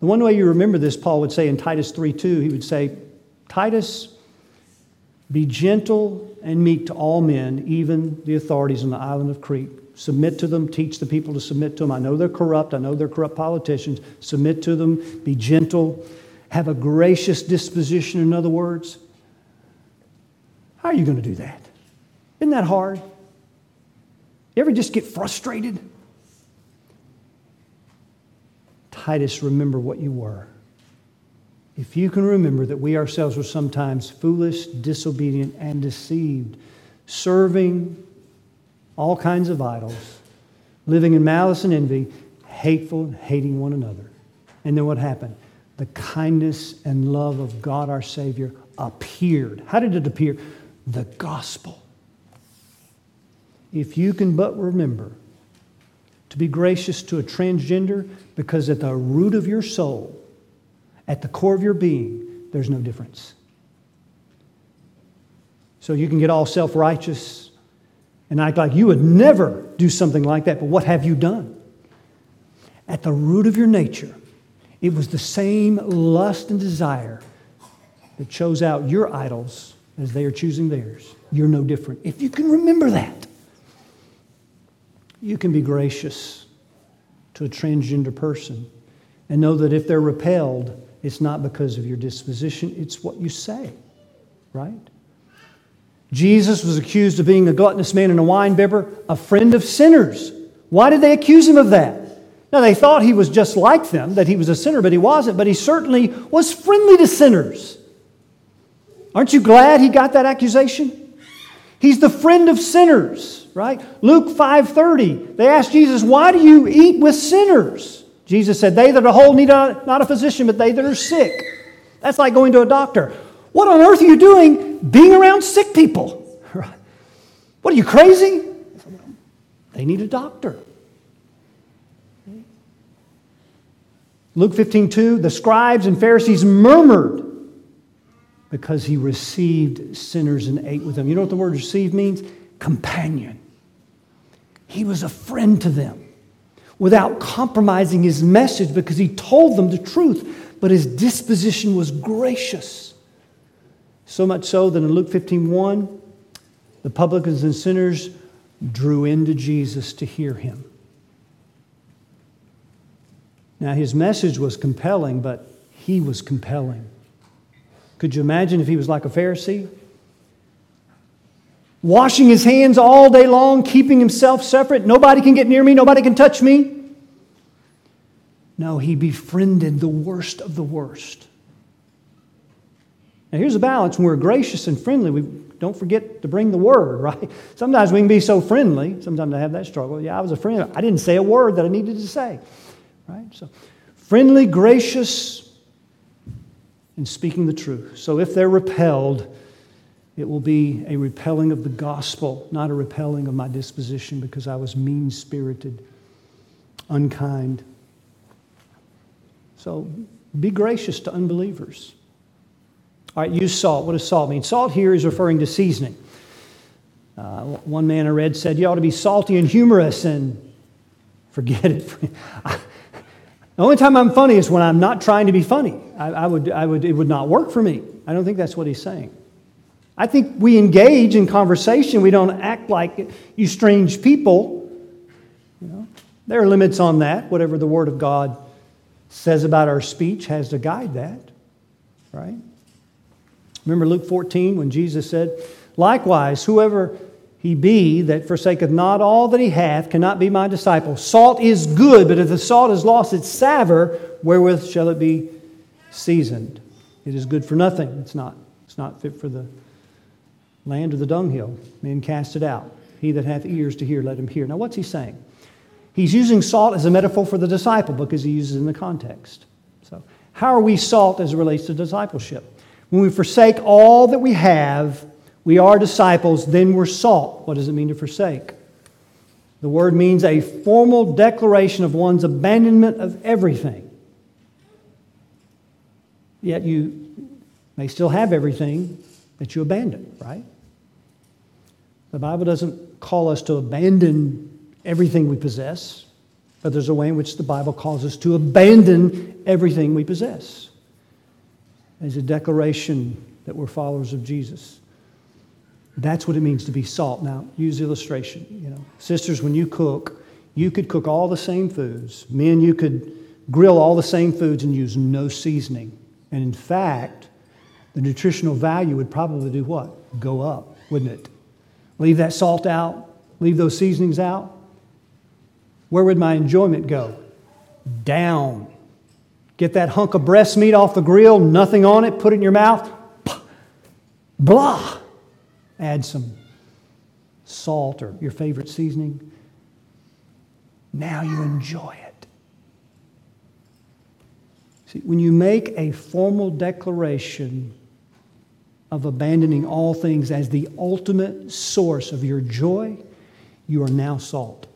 Speaker 1: The one way you remember this, Paul would say in Titus 3:2, he would say, Titus, be gentle and meek to all men, even the authorities on the island of Crete. Submit to them, teach the people to submit to them. I know they're corrupt, I know they're corrupt politicians. Submit to them, be gentle, have a gracious disposition, in other words. How are you going to do that? Isn't that hard? You ever just get frustrated? Titus, remember what you were. If you can remember that we ourselves were sometimes foolish, disobedient, and deceived, serving all kinds of idols, living in malice and envy, hateful and hating one another. And then what happened? The kindness and love of God our Savior appeared. How did it appear? The gospel. If you can but remember to be gracious to a transgender because at the root of your soul, at the core of your being, there's no difference. So you can get all self righteous and act like you would never do something like that, but what have you done? At the root of your nature, it was the same lust and desire that chose out your idols as they are choosing theirs. You're no different. If you can remember that, you can be gracious to a transgender person and know that if they're repelled, it's not because of your disposition, it's what you say, right? Jesus was accused of being a gluttonous man and a wine bibber, a friend of sinners. Why did they accuse him of that? Now, they thought he was just like them, that he was a sinner, but he wasn't, but he certainly was friendly to sinners. Aren't you glad he got that accusation? He's the friend of sinners right? Luke 5:30. They asked Jesus, "Why do you eat with sinners?" Jesus said, "They that are whole need a, not a physician, but they that are sick." That's like going to a doctor. What on earth are you doing being around sick people? What are you crazy? They need a doctor. Luke 15, 2, the scribes and Pharisees murmured because he received sinners and ate with them. You know what the word receive means? Companion. He was a friend to them without compromising his message because he told them the truth, but his disposition was gracious. So much so that in Luke 15 1, the publicans and sinners drew into Jesus to hear him. Now, his message was compelling, but he was compelling. Could you imagine if he was like a Pharisee? washing his hands all day long, keeping himself separate. Nobody can get near me, nobody can touch me. No, he befriended the worst of the worst. Now, here's a balance. When we're gracious and friendly, we don't forget to bring the word, right? Sometimes we can be so friendly. Sometimes I have that struggle. Yeah, I was a friend. I didn't say a word that I needed to say, right? So, friendly, gracious, and speaking the truth. So, if they're repelled, it will be a repelling of the gospel, not a repelling of my disposition because I was mean spirited, unkind. So be gracious to unbelievers. All right, use salt. What does salt mean? Salt here is referring to seasoning. Uh, one man I read said, You ought to be salty and humorous and forget it. the only time I'm funny is when I'm not trying to be funny. I, I, would, I would, it would not work for me. I don't think that's what he's saying. I think we engage in conversation. We don't act like you strange people. You know, there are limits on that. Whatever the Word of God says about our speech has to guide that, right? Remember Luke 14 when Jesus said, Likewise, whoever he be that forsaketh not all that he hath cannot be my disciple. Salt is good, but if the salt is lost its savor, wherewith shall it be seasoned? It is good for nothing. It's not. It's not fit for the land or the dunghill. Men cast it out. He that hath ears to hear, let him hear. Now, what's he saying? He's using salt as a metaphor for the disciple because he uses it in the context. So, how are we salt as it relates to discipleship? When we forsake all that we have, we are disciples, then we're salt. What does it mean to forsake? The word means a formal declaration of one's abandonment of everything. Yet you may still have everything that you abandon, right? The Bible doesn't call us to abandon everything we possess, but there's a way in which the Bible calls us to abandon everything we possess. As a declaration that we're followers of Jesus. That's what it means to be salt. Now, use illustration. You know, sisters, when you cook, you could cook all the same foods. Men, you could grill all the same foods and use no seasoning. And in fact, the nutritional value would probably do what? Go up, wouldn't it? Leave that salt out, leave those seasonings out. Where would my enjoyment go? Down. Get that hunk of breast meat off the grill, nothing on it, put it in your mouth. Blah. Add some salt or your favorite seasoning. Now you enjoy it. See, when you make a formal declaration of abandoning all things as the ultimate source of your joy, you are now salt.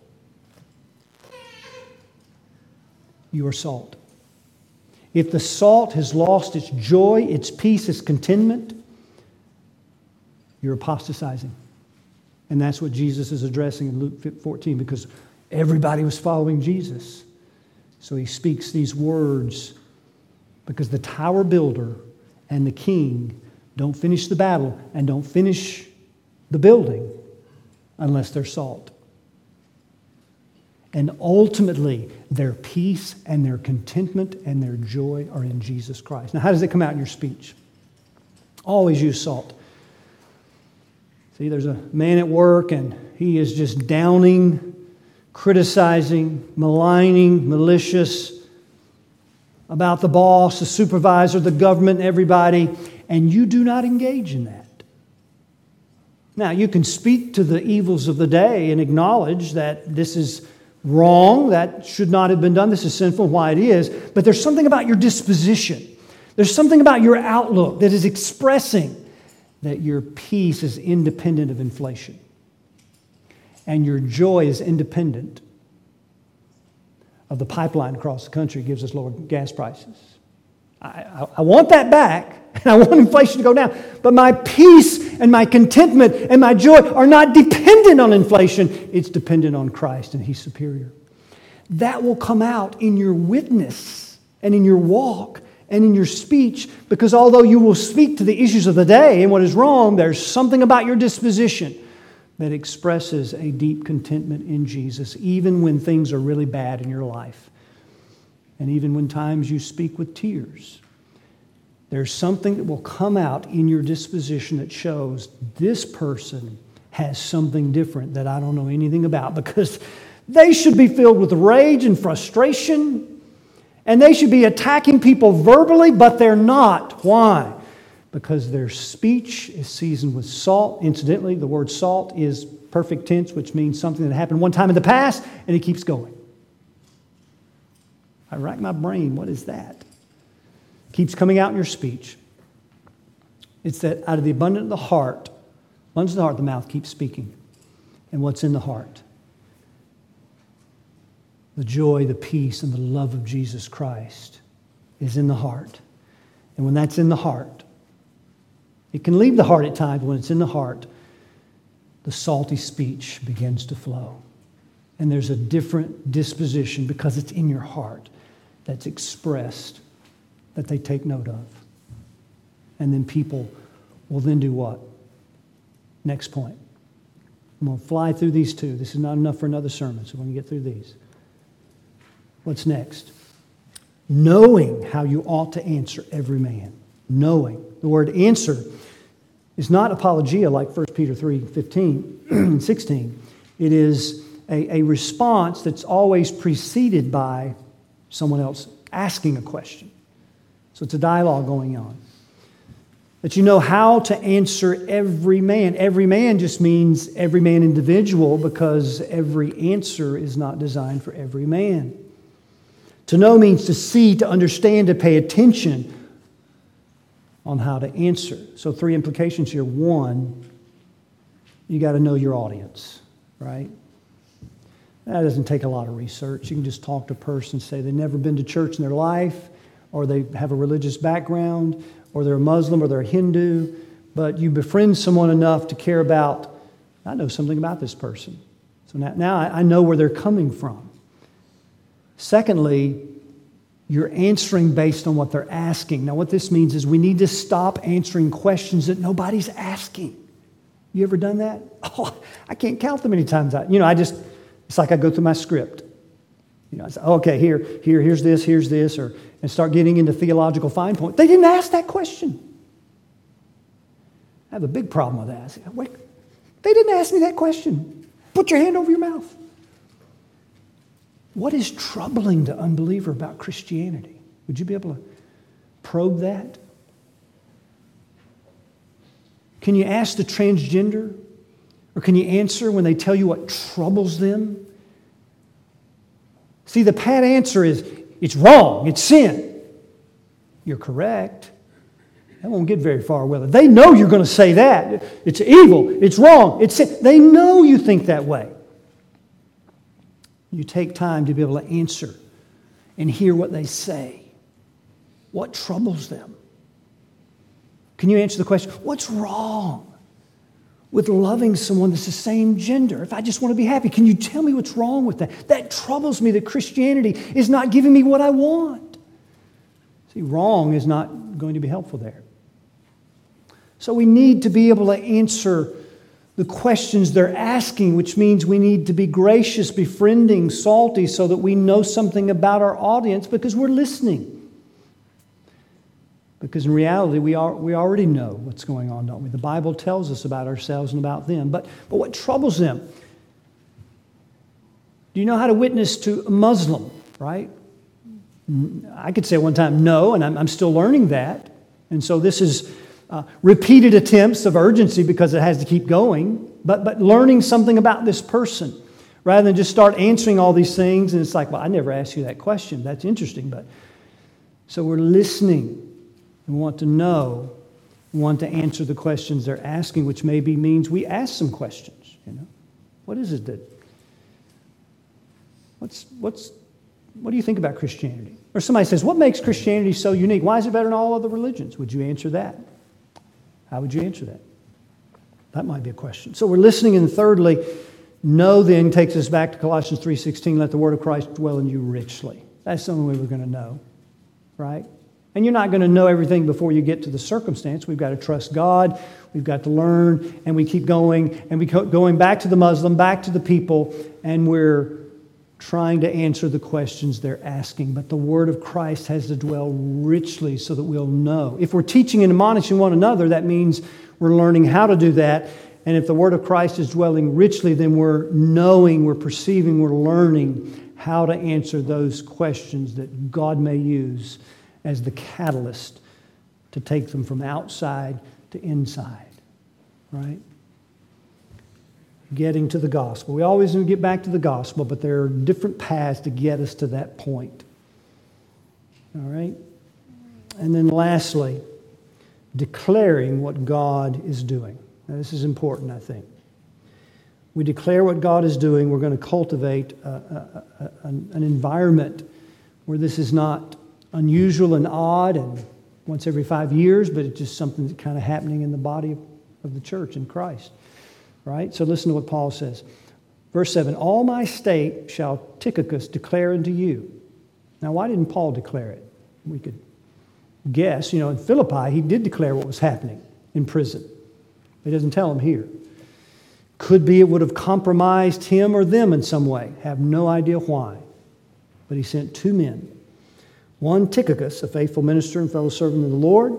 Speaker 1: You are salt. If the salt has lost its joy, its peace, its contentment, you're apostatizing. And that's what Jesus is addressing in Luke 14 because everybody was following Jesus. So he speaks these words because the tower builder and the king don't finish the battle and don't finish the building unless they're salt. And ultimately, their peace and their contentment and their joy are in Jesus Christ. Now, how does it come out in your speech? Always use salt. See, there's a man at work and he is just downing, criticizing, maligning, malicious about the boss, the supervisor, the government, everybody and you do not engage in that. Now, you can speak to the evils of the day and acknowledge that this is wrong, that should not have been done, this is sinful, why it is, but there's something about your disposition. There's something about your outlook that is expressing that your peace is independent of inflation and your joy is independent of the pipeline across the country gives us lower gas prices. I, I, I want that back, and I want inflation to go down. But my peace and my contentment and my joy are not dependent on inflation, it's dependent on Christ, and He's superior. That will come out in your witness and in your walk and in your speech because although you will speak to the issues of the day and what is wrong, there's something about your disposition that expresses a deep contentment in Jesus, even when things are really bad in your life. And even when times you speak with tears, there's something that will come out in your disposition that shows this person has something different that I don't know anything about because they should be filled with rage and frustration and they should be attacking people verbally, but they're not. Why? Because their speech is seasoned with salt. Incidentally, the word salt is perfect tense, which means something that happened one time in the past and it keeps going. I rack my brain. What is that? Keeps coming out in your speech. It's that out of the abundance of the heart, abundance of the heart, the mouth keeps speaking. And what's in the heart? The joy, the peace, and the love of Jesus Christ is in the heart. And when that's in the heart, it can leave the heart at times. When it's in the heart, the salty speech begins to flow. And there's a different disposition because it's in your heart that's expressed that they take note of. And then people will then do what? Next point. I'm going to fly through these two. This is not enough for another sermon, so we're going to get through these. What's next? Knowing how you ought to answer every man. Knowing. The word answer is not apologia like 1 Peter 3 15 and 16. It is a, a response that's always preceded by someone else asking a question. So it's a dialogue going on. That you know how to answer every man. Every man just means every man individual because every answer is not designed for every man. To know means to see, to understand, to pay attention on how to answer. So, three implications here. One, you got to know your audience, right? That doesn't take a lot of research. You can just talk to a person, say they've never been to church in their life, or they have a religious background, or they're a Muslim, or they're a Hindu, but you befriend someone enough to care about, I know something about this person. So now, now I know where they're coming from. Secondly, you're answering based on what they're asking. Now, what this means is we need to stop answering questions that nobody's asking. You ever done that? Oh, I can't count the many times. I, you know, I just, it's like I go through my script. You know, I say, oh, okay, here, here, here's this, here's this, or and start getting into theological fine point. They didn't ask that question. I have a big problem with that. Say, Wait, they didn't ask me that question. Put your hand over your mouth. What is troubling to unbeliever about Christianity? Would you be able to probe that? Can you ask the transgender? Or can you answer when they tell you what troubles them? See, the pat answer is it's wrong, it's sin. You're correct. That won't get very far with it. They know you're going to say that. It's evil, it's wrong, it's sin. They know you think that way. You take time to be able to answer and hear what they say. What troubles them? Can you answer the question, what's wrong with loving someone that's the same gender? If I just want to be happy, can you tell me what's wrong with that? That troubles me that Christianity is not giving me what I want. See, wrong is not going to be helpful there. So we need to be able to answer the questions they're asking, which means we need to be gracious, befriending, salty, so that we know something about our audience because we're listening. Because in reality, we, are, we already know what's going on, don't we? The Bible tells us about ourselves and about them. But, but what troubles them? Do you know how to witness to a Muslim, right? I could say one time no, and I'm, I'm still learning that. And so this is uh, repeated attempts of urgency because it has to keep going, but, but learning something about this person rather than just start answering all these things. And it's like, well, I never asked you that question. That's interesting. But so we're listening. We want to know. We want to answer the questions they're asking, which maybe means we ask some questions. You know, what is it that? What's what's what do you think about Christianity? Or somebody says, What makes Christianity so unique? Why is it better than all other religions? Would you answer that? How would you answer that? That might be a question. So we're listening, and thirdly, know then takes us back to Colossians 3:16, let the word of Christ dwell in you richly. That's the only way we're going to know, right? And you're not going to know everything before you get to the circumstance. We've got to trust God. We've got to learn, and we keep going, and we keep going back to the Muslim, back to the people, and we're trying to answer the questions they're asking. But the word of Christ has to dwell richly so that we'll know. If we're teaching and admonishing one another, that means we're learning how to do that. And if the word of Christ is dwelling richly, then we're knowing, we're perceiving, we're learning how to answer those questions that God may use as the catalyst to take them from outside to inside. Right? Getting to the gospel. We always get back to the gospel, but there are different paths to get us to that point. All right? And then lastly, declaring what God is doing. Now, this is important, I think. We declare what God is doing, we're going to cultivate a, a, a, an environment where this is not unusual and odd and once every five years, but it's just something that's kind of happening in the body of the church in Christ. Right? So listen to what Paul says. Verse 7 All my state shall Tychicus declare unto you. Now, why didn't Paul declare it? We could guess. You know, in Philippi, he did declare what was happening in prison. He doesn't tell them here. Could be it would have compromised him or them in some way. Have no idea why. But he sent two men one, Tychicus, a faithful minister and fellow servant of the Lord,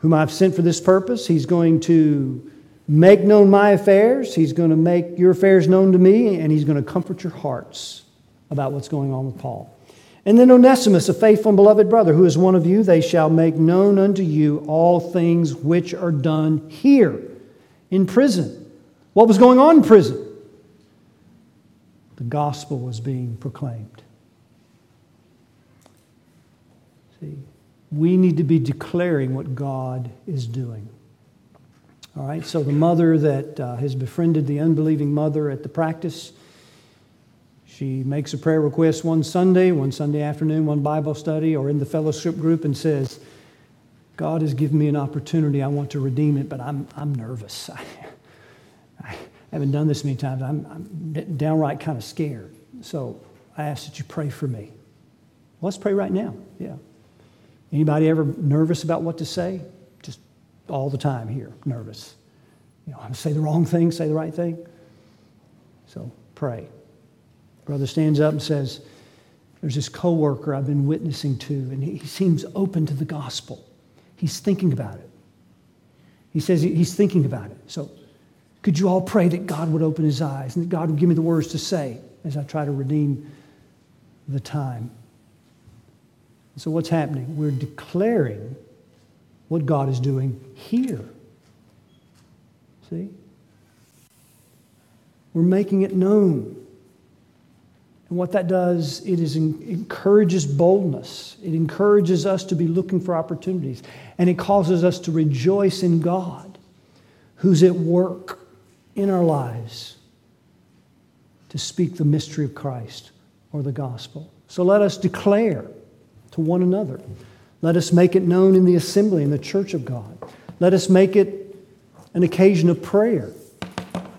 Speaker 1: whom I've sent for this purpose. He's going to make known my affairs, he's going to make your affairs known to me, and he's going to comfort your hearts about what's going on with Paul. And then Onesimus, a faithful and beloved brother, who is one of you, they shall make known unto you all things which are done here in prison. What was going on in prison? The gospel was being proclaimed. See, we need to be declaring what God is doing. All right, so the mother that uh, has befriended the unbelieving mother at the practice, she makes a prayer request one Sunday, one Sunday afternoon, one Bible study, or in the fellowship group and says, God has given me an opportunity. I want to redeem it, but I'm, I'm nervous. I, I haven't done this many times. I'm, I'm downright kind of scared. So I ask that you pray for me. Let's pray right now. Yeah. Anybody ever nervous about what to say? All the time here, nervous. You know, I'm say the wrong thing, say the right thing. So pray. Brother stands up and says, There's this coworker I've been witnessing to, and he seems open to the gospel. He's thinking about it. He says he's thinking about it. So could you all pray that God would open his eyes and that God would give me the words to say as I try to redeem the time? So, what's happening? We're declaring what God is doing here. See? We're making it known. And what that does, it is encourages boldness. It encourages us to be looking for opportunities. And it causes us to rejoice in God, who's at work in our lives to speak the mystery of Christ or the gospel. So let us declare to one another. Let us make it known in the assembly, in the church of God. Let us make it an occasion of prayer,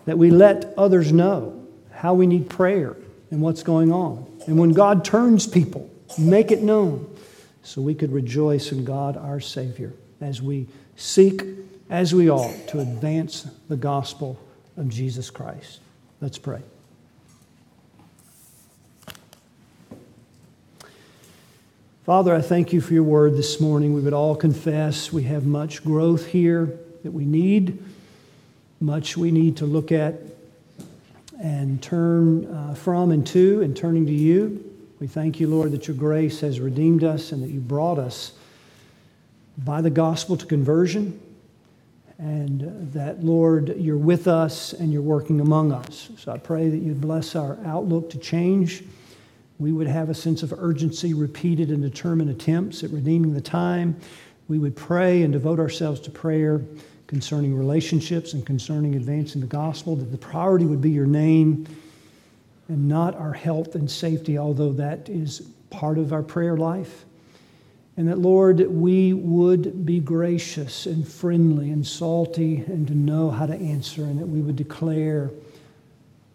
Speaker 1: that we let others know how we need prayer and what's going on. And when God turns people, make it known so we could rejoice in God our Savior as we seek, as we ought, to advance the gospel of Jesus Christ. Let's pray. Father, I thank you for your word this morning. We would all confess we have much growth here that we need, much we need to look at and turn uh, from and to, and turning to you. We thank you, Lord, that your grace has redeemed us and that you brought us by the gospel to conversion, and that, Lord, you're with us and you're working among us. So I pray that you'd bless our outlook to change we would have a sense of urgency, repeated and determined attempts at redeeming the time. We would pray and devote ourselves to prayer concerning relationships and concerning advancing the gospel, that the priority would be your name and not our health and safety, although that is part of our prayer life. And that, Lord, we would be gracious and friendly and salty and to know how to answer, and that we would declare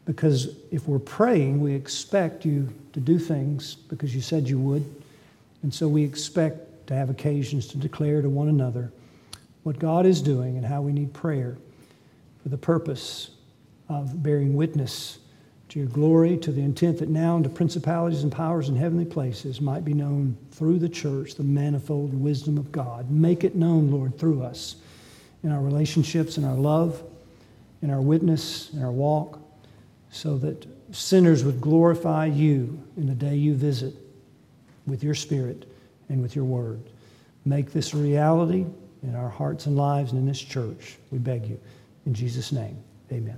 Speaker 1: because if we're praying, we expect you to do things because you said you would. And so we expect to have occasions to declare to one another what God is doing and how we need prayer for the purpose of bearing witness to your glory, to the intent that now unto principalities and powers in heavenly places might be known through the church the manifold wisdom of God. Make it known, Lord, through us in our relationships, in our love, in our witness, in our walk so that sinners would glorify you in the day you visit with your spirit and with your word. Make this a reality in our hearts and lives and in this church. We beg you. In Jesus' name, amen.